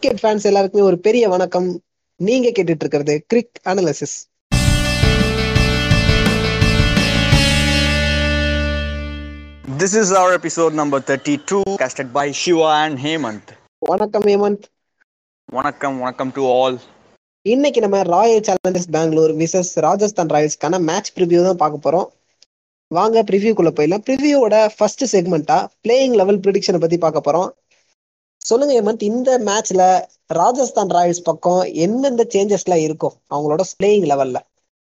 Cricket fans எல்லாருக்குமே ஒரு பெரிய வணக்கம். நீங்க கேட்டுட்டு இருக்கிறது cric analysis This is our episode number 32, casted by Shiva and Hemant. வணக்கம் ஹேமந்த் வணக்கம் வணக்கம் டு ஆல் இன்னைக்கு நம்ம Royal Challengers Bangalore versus Rajasthan ராயல்ஸ்க்கான match preview தான் பார்க்க போறோம். வாங்க ப்ரிவியூக்குள்ள போயிடலாம். ப்ரிவியூவோட ஃபர்ஸ்ட் செக்மெண்டா பிளேயிங் லெவல் ப்ரிடிக்ஷனை பத்தி பார்க்க போறோம். சொல்லுங்க ஹேமந்த் இந்த மேட்ச்ல ராஜஸ்தான் ராயல்ஸ் பக்கம் எந்தெந்த சேஞ்சஸ்லாம் இருக்கும்? அவங்களோட பிளேயிங் லெவல்ல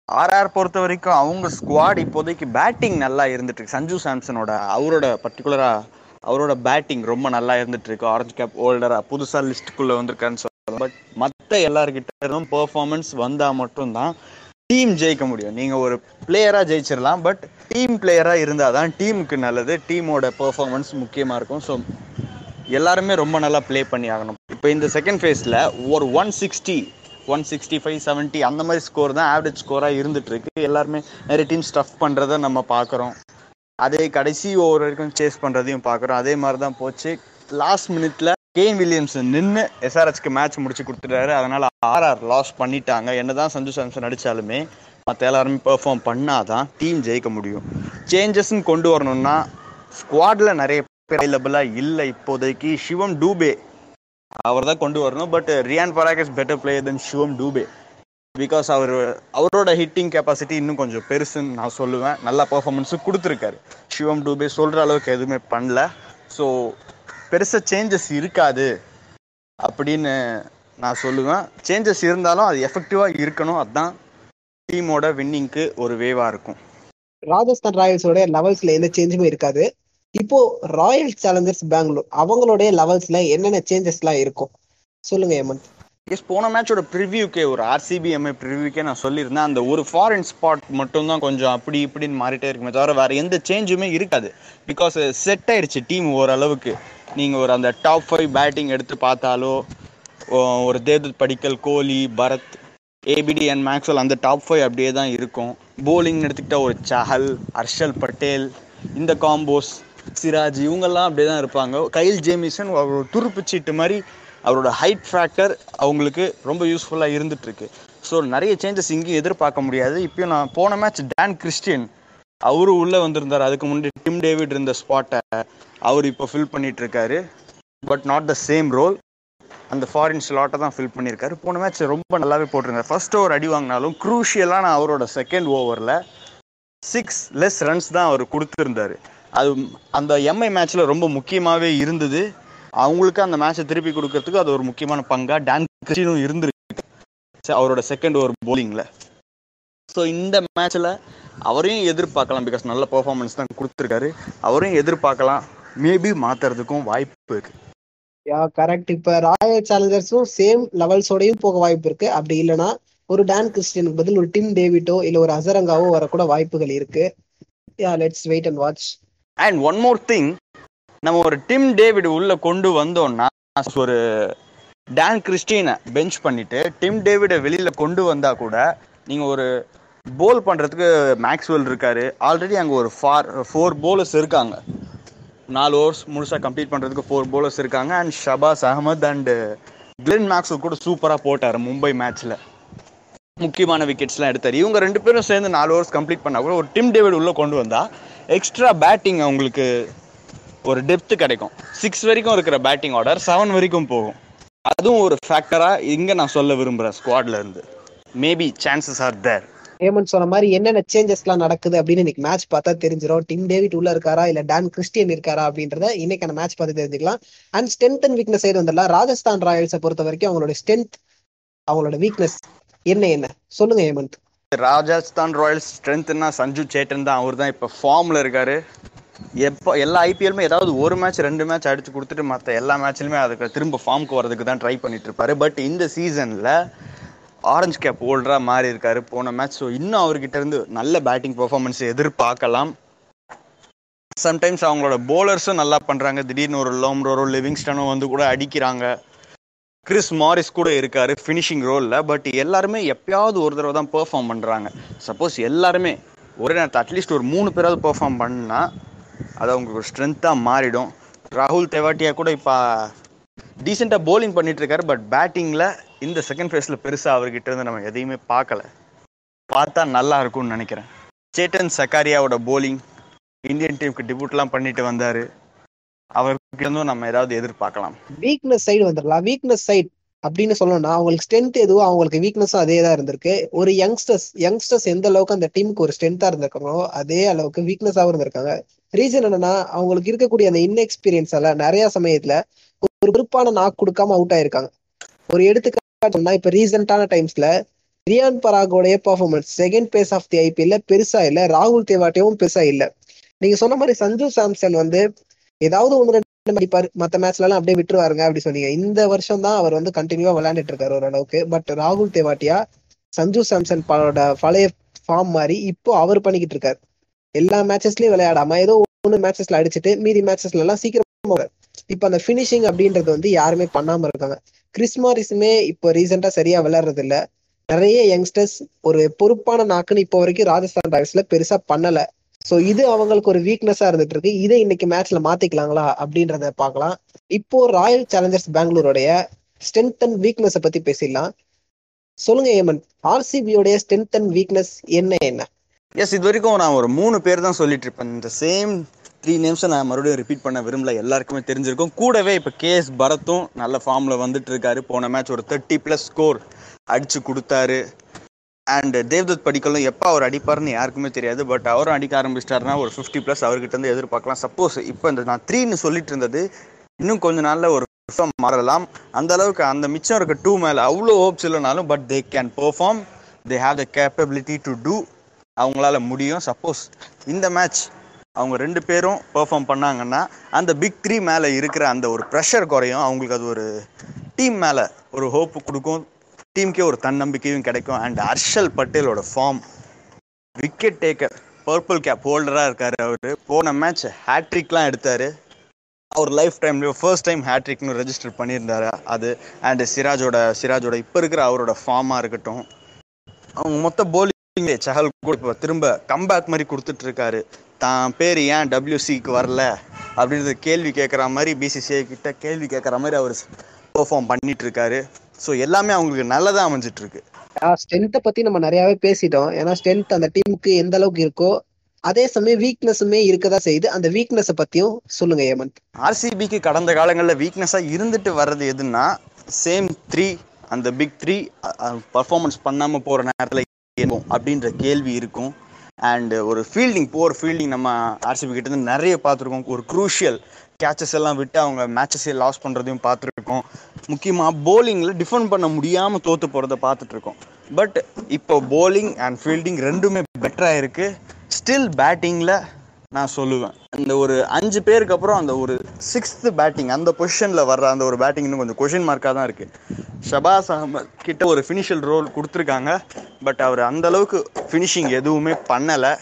ஆர்ஆர் பொறுத்த வரைக்கும் அவங்க ஸ்குவாட் இப்போதைக்கு பேட்டிங் நல்லா இருந்துட்டு இருக்கு. சஞ்சு சாம்சனோட அவரோட பர்டிகுலரா அவரோட பேட்டிங் ரொம்ப நல்லா இருந்துட்டு இருக்கு. ஆரஞ்சு கேப் ஹோல்டரா புதுசா லிஸ்ட்டுக்குள்ள வந்திருக்கான்னு சொல்லலாம். பட் மற்ற எல்லார்கிட்ட இருந்தும் பெர்ஃபார்மன்ஸ் வந்தா மட்டும்தான் டீம் ஜெயிக்க முடியும். நீங்க ஒரு பிளேயரா ஜெயிச்சிடலாம் பட் டீம் பிளேயரா இருந்தாதான் டீமுக்கு நல்லது. டீமோட பெர்ஃபார்மன்ஸ் முக்கியமா இருக்கும். ஸோ எல்லாருமே ரொம்ப நல்லா ப்ளே பண்ணி ஆகணும். இப்போ இந்த செகண்ட் ஃபேஸில் ஒரு one sixty one sixty five seventy அந்த மாதிரி ஸ்கோர் தான் ஆவரேஜ் ஸ்கோராக இருந்துகிட்ருக்கு எல்லாருமே நிறைய டீம் ஸ்டஃப் பண்ணுறத நம்ம பார்க்குறோம். அதே கடைசி ஓவர் வரைக்கும் சேஸ் பண்ணுறதையும் பார்க்குறோம். அதே மாதிரி தான் போச்சு லாஸ்ட் மினிட்ல கேன் வில்லியம்ஸ் நின்று எஸ்ஆர்ஹெச்க்கு மேட்ச் முடிச்சு கொடுத்துட்டாரு. அதனால ஆர்ஆர் லாஸ் பண்ணிட்டாங்க. என்னதான் சஞ்சு சாம்சன் அடித்தாலுமே மற்ற எல்லாருமே பெர்ஃபார்ம் பண்ணாதான் டீம் ஜெயிக்க முடியும். சேஞ்சஸ்ன்னு கொண்டு வரணும்னா ஸ்குவாடில் நிறைய அவைலபிளாக இல்லை. இப்போதைக்கு சிவம் டூபே. அவர் தான் கொண்டு வரணும். But Riyan Parag is better player then Shivam Dube. Because அவர் அவரோட ஹிட்டிங் கெப்பாசிட்டி இன்னும் கொஞ்சம் பெருசுன்னு நான் சொல்லுவேன். நல்ல பர்ஃபார்மன்ஸும் கொடுத்துருக்காரு. சிவம் டூபே சொல்கிற அளவுக்கு எதுவுமே பண்ணல. ஸோ பெருசாக சேஞ்சஸ் இருக்காது அப்படின்னு நான் சொல்லுவேன். சேஞ்சஸ் இருந்தாலும் அது எஃபெக்டிவாக இருக்கணும். அதுதான் டீமோட வின்னிங்க்கு ஒரு வேவாக இருக்கும். ராஜஸ்தான் ராயல்ஸோட லெவல்ஸில் எந்த சேஞ்சுமே இருக்காது. இப்போ ராயல் சேலஞ்சர்ஸ் பெங்களூர் அவங்களுடைய லெவல்ஸ்ல என்னென்ன சேஞ்சஸ்லாம் இருக்கும்? சொல்லுங்க ஹேமந்த். எஸ் போன மேட்சோட ப்ரிவியூக்கே ஒரு ஆர்சிபி எம்ஐ நான் சொல்லியிருந்தேன். அந்த ஒரு ஃபாரின் ஸ்பாட் மட்டும் தான் கொஞ்சம் அப்படி இப்படின்னு மாறிட்டே இருக்குமே தவிர வேற எந்த சேஞ்சுமே இருக்காது. பிகாஸ் செட் ஆயிடுச்சு டீம் ஓரளவுக்கு. நீங்கள் ஒரு அந்த டாப் ஃபைவ் பேட்டிங் எடுத்து பார்த்தாலோ ஒரு Devdutt Padikkal Kohli Bharat ABD and Maxwell அந்த டாப் ஃபைவ் அப்படியே தான் இருக்கும். போலிங் எடுத்துக்கிட்டால் ஒரு சஹல் ஹர்ஷல் பட்டேல் இந்த காம்போஸ் சிராஜ் இவங்கெல்லாம் அப்படியே தான் இருப்பாங்க. கைல் ஜேமிசன் அவரோட துருப்பு சீட்டு மாதிரி அவரோட ஹைட் ஃபேக்டர் அவங்களுக்கு ரொம்ப யூஸ்ஃபுல்லாக இருந்துகிட்ருக்கு ஸோ நிறைய சேஞ்சஸ் இங்கேயும் எதிர்பார்க்க முடியாது. இப்போயும் நான் போன மேட்ச் டேன் கிறிஸ்டியன் அவரு உள்ளே வந்திருந்தார். அதுக்கு முன்னாடி டிம் டேவிட் இருந்த ஸ்பாட்டை அவர் இப்போ fill பண்ணிகிட்ருக்காரு but not the same role அந்த ஃபாரின் ஸ்லாட்டை தான் ஃபில் பண்ணியிருக்காரு. போன மேட்ச் ரொம்ப நல்லாவே போட்டிருந்தார். ஃபர்ஸ்ட் ஓவர் அடி வாங்கினாலும் க்ரூஷியலான அவரோட செகண்ட் ஓவரில் சிக்ஸ் லெஸ் ரன்ஸ் தான் அவர் கொடுத்துருந்தாரு. அது அந்த எம்ஐ மேட்ச்சில் ரொம்ப முக்கியமாகவே இருந்தது. அவங்களுக்கு அந்த மேட்ச்சை திருப்பி கொடுக்கறதுக்கு அது ஒரு முக்கியமான பங்காக டான் கிறிஸ்டினும் இருந்திருக்கு. ச- அவரோட செகண்ட் ஓவர் போலிங்கில் ஸோ இந்த மேட்ச்சில் அவரையும் எதிர்பார்க்கலாம் பிகாஸ் நல்ல பர்ஃபார்மன்ஸ் தான் கொடுத்துருக்காரு. அவரையும் எதிர்பார்க்கலாம். மேபி மாற்றுறதுக்கும் வாய்ப்பு இருக்குது யா கரெக்ட் இப்ப ராயல் சேலஞ்சர்ஸும் சேம் லெவல்ஸோடையும் போக வாய்ப்பு இருக்கு. அப்படி இல்லைன்னா ஒரு டான் கிறிஸ்டியனுக்கு பதில் ஒரு டிம் டேவிட்டோ இல்ல ஒரு அசரங்காவோ வரக்கூட வாய்ப்புகள் இருக்கு. Yeah let's wait and watch and one more thing நம்ம ஒரு டிம் டேவிட் உள்ள கொண்டு வந்தோம்னா ஒரு டான் கிறிஸ்டினை பெஞ்ச் பண்ணிட்டு டிம் டேவிடை வெளியில கொண்டு வந்தா கூட நீங்க ஒரு போல் பண்றதுக்கு மேக்ஸ்வெல் இருக்காரு. ஆல்ரெடி அங்க ஒரு ஃபார் ஃபோர் போலர்ஸ் இருக்காங்க. நாலு ஓவர்ஸ் முழுசா கம்ப்ளீட் பண்றதுக்கு ஃபோர் போலர்ஸ் இருக்காங்க. And Shahbaz Ahmed and Glenn Maxwell கூட சூப்பரா போட்டாரு மும்பை மேட்ச்ல முக்கியமான விக்கெட்ஸ்லாம் எடுத்தார். இவங்க ரெண்டு பேரும் சேர்ந்து நாலு ஓவர்ஸ் கம்ப்ளீட் பண்ணா கூட ஒரு டிம் டேவிட் உள்ள கொண்டு வந்தா எக்ஸ்ட்ரா பேட்டிங் அவங்களுக்கு ஒரு டெப்த் கிடைக்கும். சிக்ஸ் வரைக்கும் இருக்கிற பேட்டிங் ஆர்டர் செவன் வரைக்கும் போகும். அதுவும் ஒரு ஃபேக்டராக இங்கே நான் சொல்ல விரும்புகிறேன் ஸ்குவாட்ல இருந்து. Maybe chances are there Hemant சொன்ன மாதிரி என்னென்ன சேஞ்சஸ்லாம் நடக்குது அப்படின்னு இன்னைக்கு மேட்ச் பார்த்தா தெரிஞ்சிடும் டிம் டேவிட் உள்ள இருக்காரா? இல்ல டான் கிறிஸ்டியன் இருக்காரா? அப்படின்றத இன்னைக்கான மேட்ச் பார்த்து தெரிஞ்சுக்கலாம். And strength and weakness side வந்துடலாம். ராஜஸ்தான் ராயல்ஸை பொறுத்த வரைக்கும் அவங்களோட ஸ்ட்ரென்த் அவங்களோட வீக்னஸ் என்ன என்ன? சொல்லுங்க ஹேமந்த். ராஜஸ்தான் ராயல்ஸ் ஸ்ட்ரென்த்னா சஞ்சு சேட்டன் தான். அவர் தான் இப்போ ஃபார்மில் இருக்கார். எப்போ எல்லா ஐபிஎல்லுமே ஏதாவது ஒரு மேட்ச் ரெண்டு மேட்ச் அடித்து கொடுத்துட்டு மற்ற எல்லா மேட்ச்லையுமே அதுக்கு திரும்ப ஃபார்முக்கு வரதுக்கு தான் ட்ரை பண்ணிட்டு இருப்பாரு. பட் இந்த சீசனில் ஆரஞ்சு கேப் ஹோல்டராக மாறி இருக்காரு போன மேட்ச் ஸோ இன்னும் அவர்கிட்ட இருந்து நல்ல பேட்டிங் பர்ஃபார்மன்ஸ் எதிர்பார்க்கலாம். சம்டைம்ஸ் அவங்களோட போலர்ஸும் நல்லா பண்ணுறாங்க திடீர்னு ஒரு லோம்ரோரோ லிவிங்ஸ்டனோ வந்து கூட அடிக்கிறாங்க. கிறிஸ் மாரிஸ் கூட இருக்காரு ஃபினிஷிங் ரோலில் பட் எல்லாருமே எப்பயாவது ஒரு தடவை தான் பெர்ஃபார்ம் பண்ணுறாங்க சப்போஸ் எல்லாருமே ஒரே நேரத்தில் அட்லீஸ்ட் ஒரு மூணு பேராவது பெர்ஃபார்ம் பண்ணால் அது அவங்களுக்கு ஒரு ஸ்ட்ரென்த்தாக மாறிடும். ராகுல் தெவாட்டியா கூட இப்போ டீசெண்டாக போலிங் பண்ணிட்டு இருக்காரு பட் பேட்டிங்கில் இந்த செகண்ட் ஃபேஸில் பெருசாக அவர்கிட்ட இருந்து நம்ம எதையுமே பார்க்கல. பார்த்தா நல்லா இருக்கும்னு நினைக்கிறேன். சேட்டன் சக்காரியாவோட போலிங் இந்தியன் டீமுக்கு டிபியூட்லாம் பண்ணிட்டு வந்தார். அவர்கிட்ட இருந்தும் நம்ம ஏதாவது எதிர்பார்க்கலாம். வீக்னஸ் சைடு வந்துடலாம். வீக்னஸ் சைடு அப்படின்னு சொல்லணும்னா அவங்களுக்கு ஸ்ட்ரென்த் எதுவோ அவங்களுக்கு வீக்னஸும் அதே தான் இருந்திருக்கு. ஒரு யங்ஸ்டர்ஸ் யங்ஸ்டர்ஸ் எந்த அளவுக்கு அந்த டீமுக்கு ஒரு ஸ்ட்ரென்த்தா இருந்திருக்காங்களோ அதே அளவுக்கு வீக்னஸாகவும் இருந்திருக்காங்க. ரீசன் என்னன்னா அவங்களுக்கு இருக்கக்கூடிய அந்த இன்எக்ஸ்பீரியன்ஸால நிறைய சமயத்துல ஒரு விருப்பான நாக் கொடுக்காம அவுட் ஆயிருக்காங்க. ஒரு எடுத்துக்காட்டுனா இப்ப ரீசெண்டான டைம்ஸ்ல Riyan பராகோடைய performance second phase of the ஐபிஎல்ல பெருசா இல்ல. ராகுல் தேவாட்டையும் பெருசா இல்ல. நீங்க சொன்ன மாதிரி சஞ்சு சாம்சன் வந்து ஏதாவது ஒன்று ரெண்டு அடிப்பாரு. மற்ற மேட்ச்ல எல்லாம் அப்படியே விட்டுருவாருங்க அப்படி சொன்னீங்க. இந்த வருஷம் தான் அவர் வந்து கண்டினியூவா விளையாண்டுட்டு இருக்காரு ஓரளவுக்கு. பட் ராகுல் தேவாட்டியா சஞ்சு சாம்சன் பலோட பழைய ஃபார்ம் மாதிரி இப்போ அவர் பண்ணிக்கிட்டு இருக்காரு. எல்லா மேட்சஸ்லயும் விளையாடாம ஏதோ ஒன்று மேட்சஸ்ல அடிச்சுட்டு மீதி மேட்சஸ்ல எல்லாம் சீக்கிரம் இப்ப அந்த பினிஷிங் அப்படின்றது வந்து யாருமே பண்ணாம இருக்காங்க. கிறிஸ்மாரிஸுமே இப்போ ரீசெண்டா சரியா விளையாடுறது இல்ல. நிறைய யங்ஸ்டர்ஸ் ஒரு பொறுப்பான நாக்குன்னு இப்போ வரைக்கும் ராஜஸ்தான் ராயல்ஸ்ல பெருசா பண்ணல. சோ இது அவங்களுக்கு ஒரு வீக்னஸா இருந்துட்டு இருக்கு இதை இன்னைக்கு மேட்ச்ல மாத்திக்கலாங்களா அப்படின்றத பார்க்கலாம். இப்போ ராயல் சேலஞ்சர்ஸ் பெங்களூருடைய ஸ்ட்ரென்த் அண்ட் வீக்னஸ் பத்தி பேசிடலாம். சொல்லுங்க ஏமன் ஆர்சிபியோடைய ஸ்ட்ரென்த் அண்ட் வீக்னஸ் என்ன என்ன? எஸ் இது வரைக்கும் நான் ஒரு மூணு பேர் தான் சொல்லிட்டு இருப்பேன். இந்த சேம் த்ரீ நேம்ஸை நான் மறுபடியும் ரிப்பீட் பண்ண விரும்பல. எல்லாருக்குமே தெரிஞ்சிருக்கும். கூடவே இப்போ கேஎஸ் பரத்தும் நல்ல ஃபார்மில் வந்துட்டு இருக்காரு. போன மேட்ச் ஒரு தேர்ட்டி ப்ளஸ் ஸ்கோர் அடிச்சு கொடுத்தாரு. அண்ட் தேவ்தத் படிக்கலும் எப்போ அவர் அடிப்பாருன்னு யாருக்குமே தெரியாது பட் அவரும் அடிக்க ஆரம்பிச்சிட்டாருன்னா ஒரு ஃபிஃப்டி ப்ளஸ் அவர்கிட்ட இருந்து எதிர்பார்க்கலாம். சப்போஸ் இப்போ இந்த நான் த்ரீன்னு சொல்லிட்டு இருந்தது இன்னும் கொஞ்ச நாளில் ஒரு பெர்ஃபார்ம் மாறலாம். அந்த அளவுக்கு அந்த மிச்சம் இருக்க டூ மேலே அவ்வளோ ஹோப்ஸ் இல்லைனாலும் but they can perform they have the capability to do அவங்களால முடியும். சப்போஸ் இந்த மேட்ச் அவங்க ரெண்டு பேரும் பெர்ஃபார்ம் பண்ணாங்கன்னா அந்த பிக் த்ரீ மேலே இருக்கிற அந்த ஒரு ப்ரெஷர் குறையும். அவங்களுக்கு அது ஒரு டீம் மேலே ஒரு ஹோப்பு கொடுக்கும். டீமுக்கே ஒரு தன்னம்பிக்கையும் கிடைக்கும். And Harshal பட்டேலோட form wicket taker purple cap ஹோல்டராக இருக்கார் அவர். போன மேட்ச் ஹேட்ரிக்லாம் எடுத்தார். அவர் லைஃப் டைம்லேயும் ஃபர்ஸ்ட் டைம் ஹேட்ரிக்னு ரெஜிஸ்டர் பண்ணியிருந்தாரு அது. அண்டு சிராஜோட சிராஜோட இப்போ இருக்கிற அவரோட ஃபார்மாக இருக்கட்டும். அவங்க மொத்த போலிங் சஹல் கூட இப்போ திரும்ப கம்பேக் மாதிரி கொடுத்துட்ருக்காரு தான் பேர் ஏன் டபிள்யூசிக்கு வரல அப்படின்றது கேள்வி கேட்குற மாதிரி பிசிசிஐ கிட்ட கேள்வி கேட்குற மாதிரி அவர் பெர்ஃபார்ம் பண்ணிகிட்ருக்காரு ஸோ எல்லாமே அவங்களுக்கு நல்லதாக அமைஞ்சிட்டு இருக்கு ஸ்ட்ரென்த்தை பத்தி நம்ம நிறையவே பேசிட்டோம். ஏன்னா ஸ்ட்ரென்த் அந்த டீமுக்கு எந்த அளவுக்கு இருக்கோ அதே சமயம் வீக்னஸுமே இருக்கதா செய்யுது. அந்த வீக்னஸ் பத்தியும் சொல்லுங்க ஏமன். ஆர்சிபிக்கு கடந்த காலங்களில் வீக்னஸாக இருந்துட்டு வர்றது எதுன்னா சேம் த்ரீ அந்த பிக் த்ரீ பர்ஃபார்மன்ஸ் பண்ணாமல் போகிற நேரத்தில் இருக்கும் அப்படின்ற கேள்வி இருக்கும். அண்ட் ஒரு ஃபீல்டிங் போர் ஃபீல்டிங் நம்ம ஆர்சிபி கிட்ட இருந்து நிறைய பார்த்துருக்கோம். ஒரு க்ரூஷியல் கேச்சஸ் எல்லாம் விட்டு அவங்க மேட்சஸே லாஸ் பண்ணுறதையும் பார்த்துருக்கோம். முக்கியமாக போலிங்கில் டிஃபெண்ட் பண்ண முடியாமல் தோற்று போகிறத பார்த்துட்டு இருக்கோம். பட் இப்போ போலிங் அண்ட் ஃபீல்டிங் ரெண்டுமே பெட்டராக இருக்குது ஸ்டில் பேட்டிங்கில் நான் சொல்லுவேன். அந்த ஒரு அஞ்சு பேருக்கு அப்புறம் அந்த ஒரு சிக்ஸ்த்து பேட்டிங் அந்த பொசிஷனில் வர்ற அந்த ஒரு பேட்டிங் இன்னும் கொஞ்சம் கொஷின் மார்க்காக தான் இருக்குது ஷபாஸ் அகமத் கிட்ட ஒரு ஃபினிஷியல் ரோல் கொடுத்துருக்காங்க. பட் அவர் அந்த அளவுக்கு ஃபினிஷிங் எதுவுமே பண்ணலை.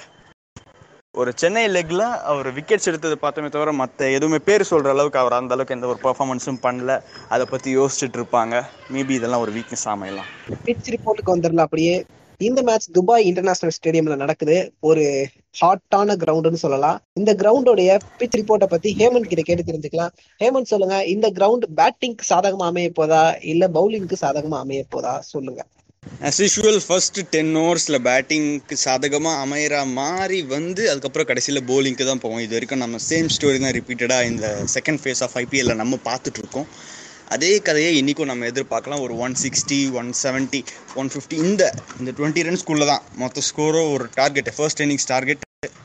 ஒரு சென்னை லெக்கில் அவர் விக்கெட்ஸ் எடுத்தது பார்த்தோமே தவிர மற்ற எதுவுமே பேர் சொல்கிற அளவுக்கு அவர் அந்த அளவுக்கு எந்த ஒரு பர்ஃபார்மன்ஸும் பண்ணல. அதை பற்றி யோசிச்சுட்டு இருப்பாங்க. மேபி இதெல்லாம் ஒரு வீக்னஸ் அமையலாம். பிச் ரிப்போர்ட்டுக்கு வந்துடலாம் அப்படியே. இந்த மேட்ச் துபாய் இன்டர்நேஷனல் ஸ்டேடியம்ல நடக்குது. ஒரு ஹாட்டான கிரவுண்டுன்னு சொல்லலாம். இந்த கிரவுண்டோடைய பிச் ரிப்போர்ட்டை பத்தி ஹேமந்த் கிட்ட கேட்டு தெரிஞ்சுக்கலாம். ஹேமந்த் சொல்லுங்க இந்த கிரவுண்ட் பேட்டிங்க்கு சாதகமா அமைய போதா? இல்ல பவுலிங்க்கு சாதகமா அமைய போதா? சொல்லுங்க. ஆஸ் யூஷுவல் ஃபர்ஸ்ட் டென் ஓவர்ஸில் பேட்டிங்க்கு சாதகமாக அமையிற மாதிரி வந்து அதுக்கப்புறம் கடைசியில் போலிங்க்கு தான் போவோம். இது வரைக்கும் நம்ம சேம் ஸ்டோரி தான் ரிப்பீட்டடாக இந்த செகண்ட் ஃபேஸ் ஆஃப் ஐபிஎல்ல நம்ம பார்த்துட்ருக்கோம் அதே கதையை இன்றைக்கும் நம்ம எதிர்பார்க்கலாம். ஒரு one sixty one seventy one fifty இந்த இந்த டுவெண்ட்டி ரன்ஸ்குள்ளே தான். மொத்த ஸ்கோரோ ஒரு டார்கெட் ஃபர்ஸ்ட் இன்னிங்ஸ் டார்கெட்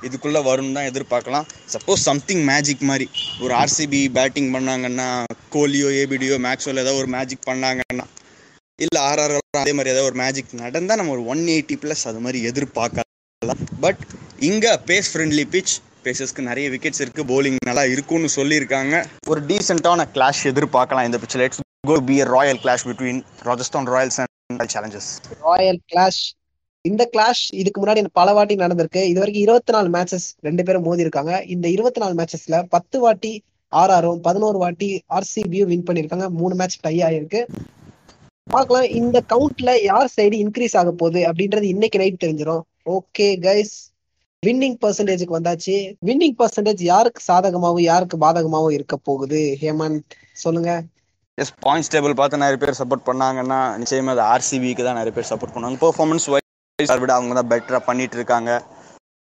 இதுக்குள்ளே வரும்னு தான் எதிர்பார்க்கலாம். சப்போஸ் சம்திங் மேஜிக் மாதிரி. ஒரு ஆர்சிபி பேட்டிங் பண்ணாங்கன்னா கோலியோ ஏபிடியோ மேக்ஸ்வெல் ஏதோ ஒரு மேஜிக் பண்ணாங்கன்னா இல்லை ஆர்ஆர் அதே மாதிரி ஏதாவது ஒரு மேஜிக் நடந்தால் நம்ம ஒரு ஒன் எயிட்டி ப்ளஸ் அது மாதிரி எதிர்பார்க்கலாம். பட் இங்கே பேஸ் ஃப்ரெண்ட்லி பிச் பேசஸ்க்கு நிறைய விக்கெட்ஸ் இருக்கு போலிங் நல்லா இருக்கும்னு சொல்லியிருக்காங்க. ஒரு டீசெண்டான கிளாஷ் எதிர்பார்க்கலாம் இந்த பிச்சில் it's go be royal clash between Rajasthan Royals and challengers royal clash இந்த கிளாஷ் இதுக்கு முன்னாடி பல வாட்டி நடந்திருக்கு. இது வரைக்கும் இருபத்தி நாலு மேட்சஸ் ரெண்டு பேரும் மோதி இருக்காங்க இந்த இருபத்தி நாலு மேட்சஸ்ல பத்து வாட்டி ஆர்ஆரும் பதினோரு வாட்டி ஆர்சிபியும் வின் பண்ணியிருக்காங்க. மூணு மேட்ச் டை ஆயிருக்கு. பார்க்கலாம். இந்த கவுண்ட்ல யார் சைடு இன்க்ரீஸ் ஆக போகுது அப்படின்றது இன்னைக்கு நைட் தெரிஞ்சிடும் ஓகே கைஸ் வின்னிங் பர்சன்டேஜுக்கு வந்தாச்சு. வின்னிங் பர்சன்டேஜ் யாருக்கு சாதகமாகவும் யாருக்கு பாதகமாகவும் இருக்க போகுது? ஹேமந்த் சொல்லுங்க. எஸ் பாயிண்ட்ஸ் டேபிள் பார்த்து நிறைய பேர் சப்போர்ட் பண்ணாங்கன்னா நிச்சயமாக அது ஆர்சிபிக்கு தான் நிறைய பேர் சப்போர்ட் பண்ணுவாங்க. பெர்ஃபார்மன்ஸ் வைஸ் விட அவங்க தான் பெட்டராக பண்ணிட்டு இருக்காங்க.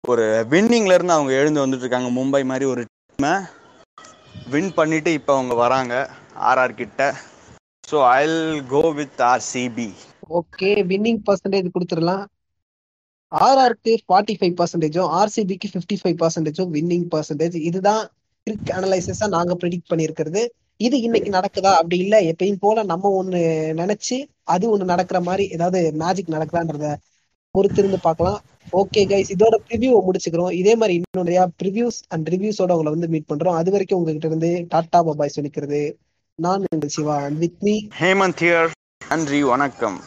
ஒரு வின்னிங்ல இருந்து அவங்க எழுந்து வந்துட்டு இருக்காங்க. மும்பை மாதிரி ஒரு டீமை வின் பண்ணிட்டு இப்போ அவங்க வராங்க. ஆர்ஆர் கிட்ட. So I'll go with RCB okay winning percentage கொடுத்துடலாம். ஆர்ஆர்க்கு ஃபார்ட்டி ஃபைவ் பர்சன்டேஜும் ஆர்சிபிக்கு ஃபிஃப்டி ஃபைவ் பர்சன்டேஜும் வின்னிங் பர்சன்டேஜ் இதுதான் கிரிக் அனலைசஸா நாங்க ப்ரெடிக்ட் பண்ணியிருக்கிறது. இது இன்னைக்கு நடக்குதா? அப்படி இல்ல எப்பயும் போல நம்ம ஒண்ணு நினைச்சு அது ஒண்ணு நடக்கிற மாதிரி ஏதாவது மேஜிக் நடக்குதான்றத பொறுத்திருந்து பார்க்கலாம். ஓகே கைஸ் இதோட ப்ரிவியூ முடிச்சுக்கிறோம். இதே மாதிரி இன்னும் நிறைய ப்ரிவியூஸ் அண்ட் ரிவ்யூஸோட உங்களை வந்து மீட் பண்றோம். அது வரைக்கும் உங்ககிட்ட இருந்து டாடா பாபாய் சொல்லிக்கிறது. நான் உங்கள் Shiva with me Hemant here நன்றி வணக்கம்.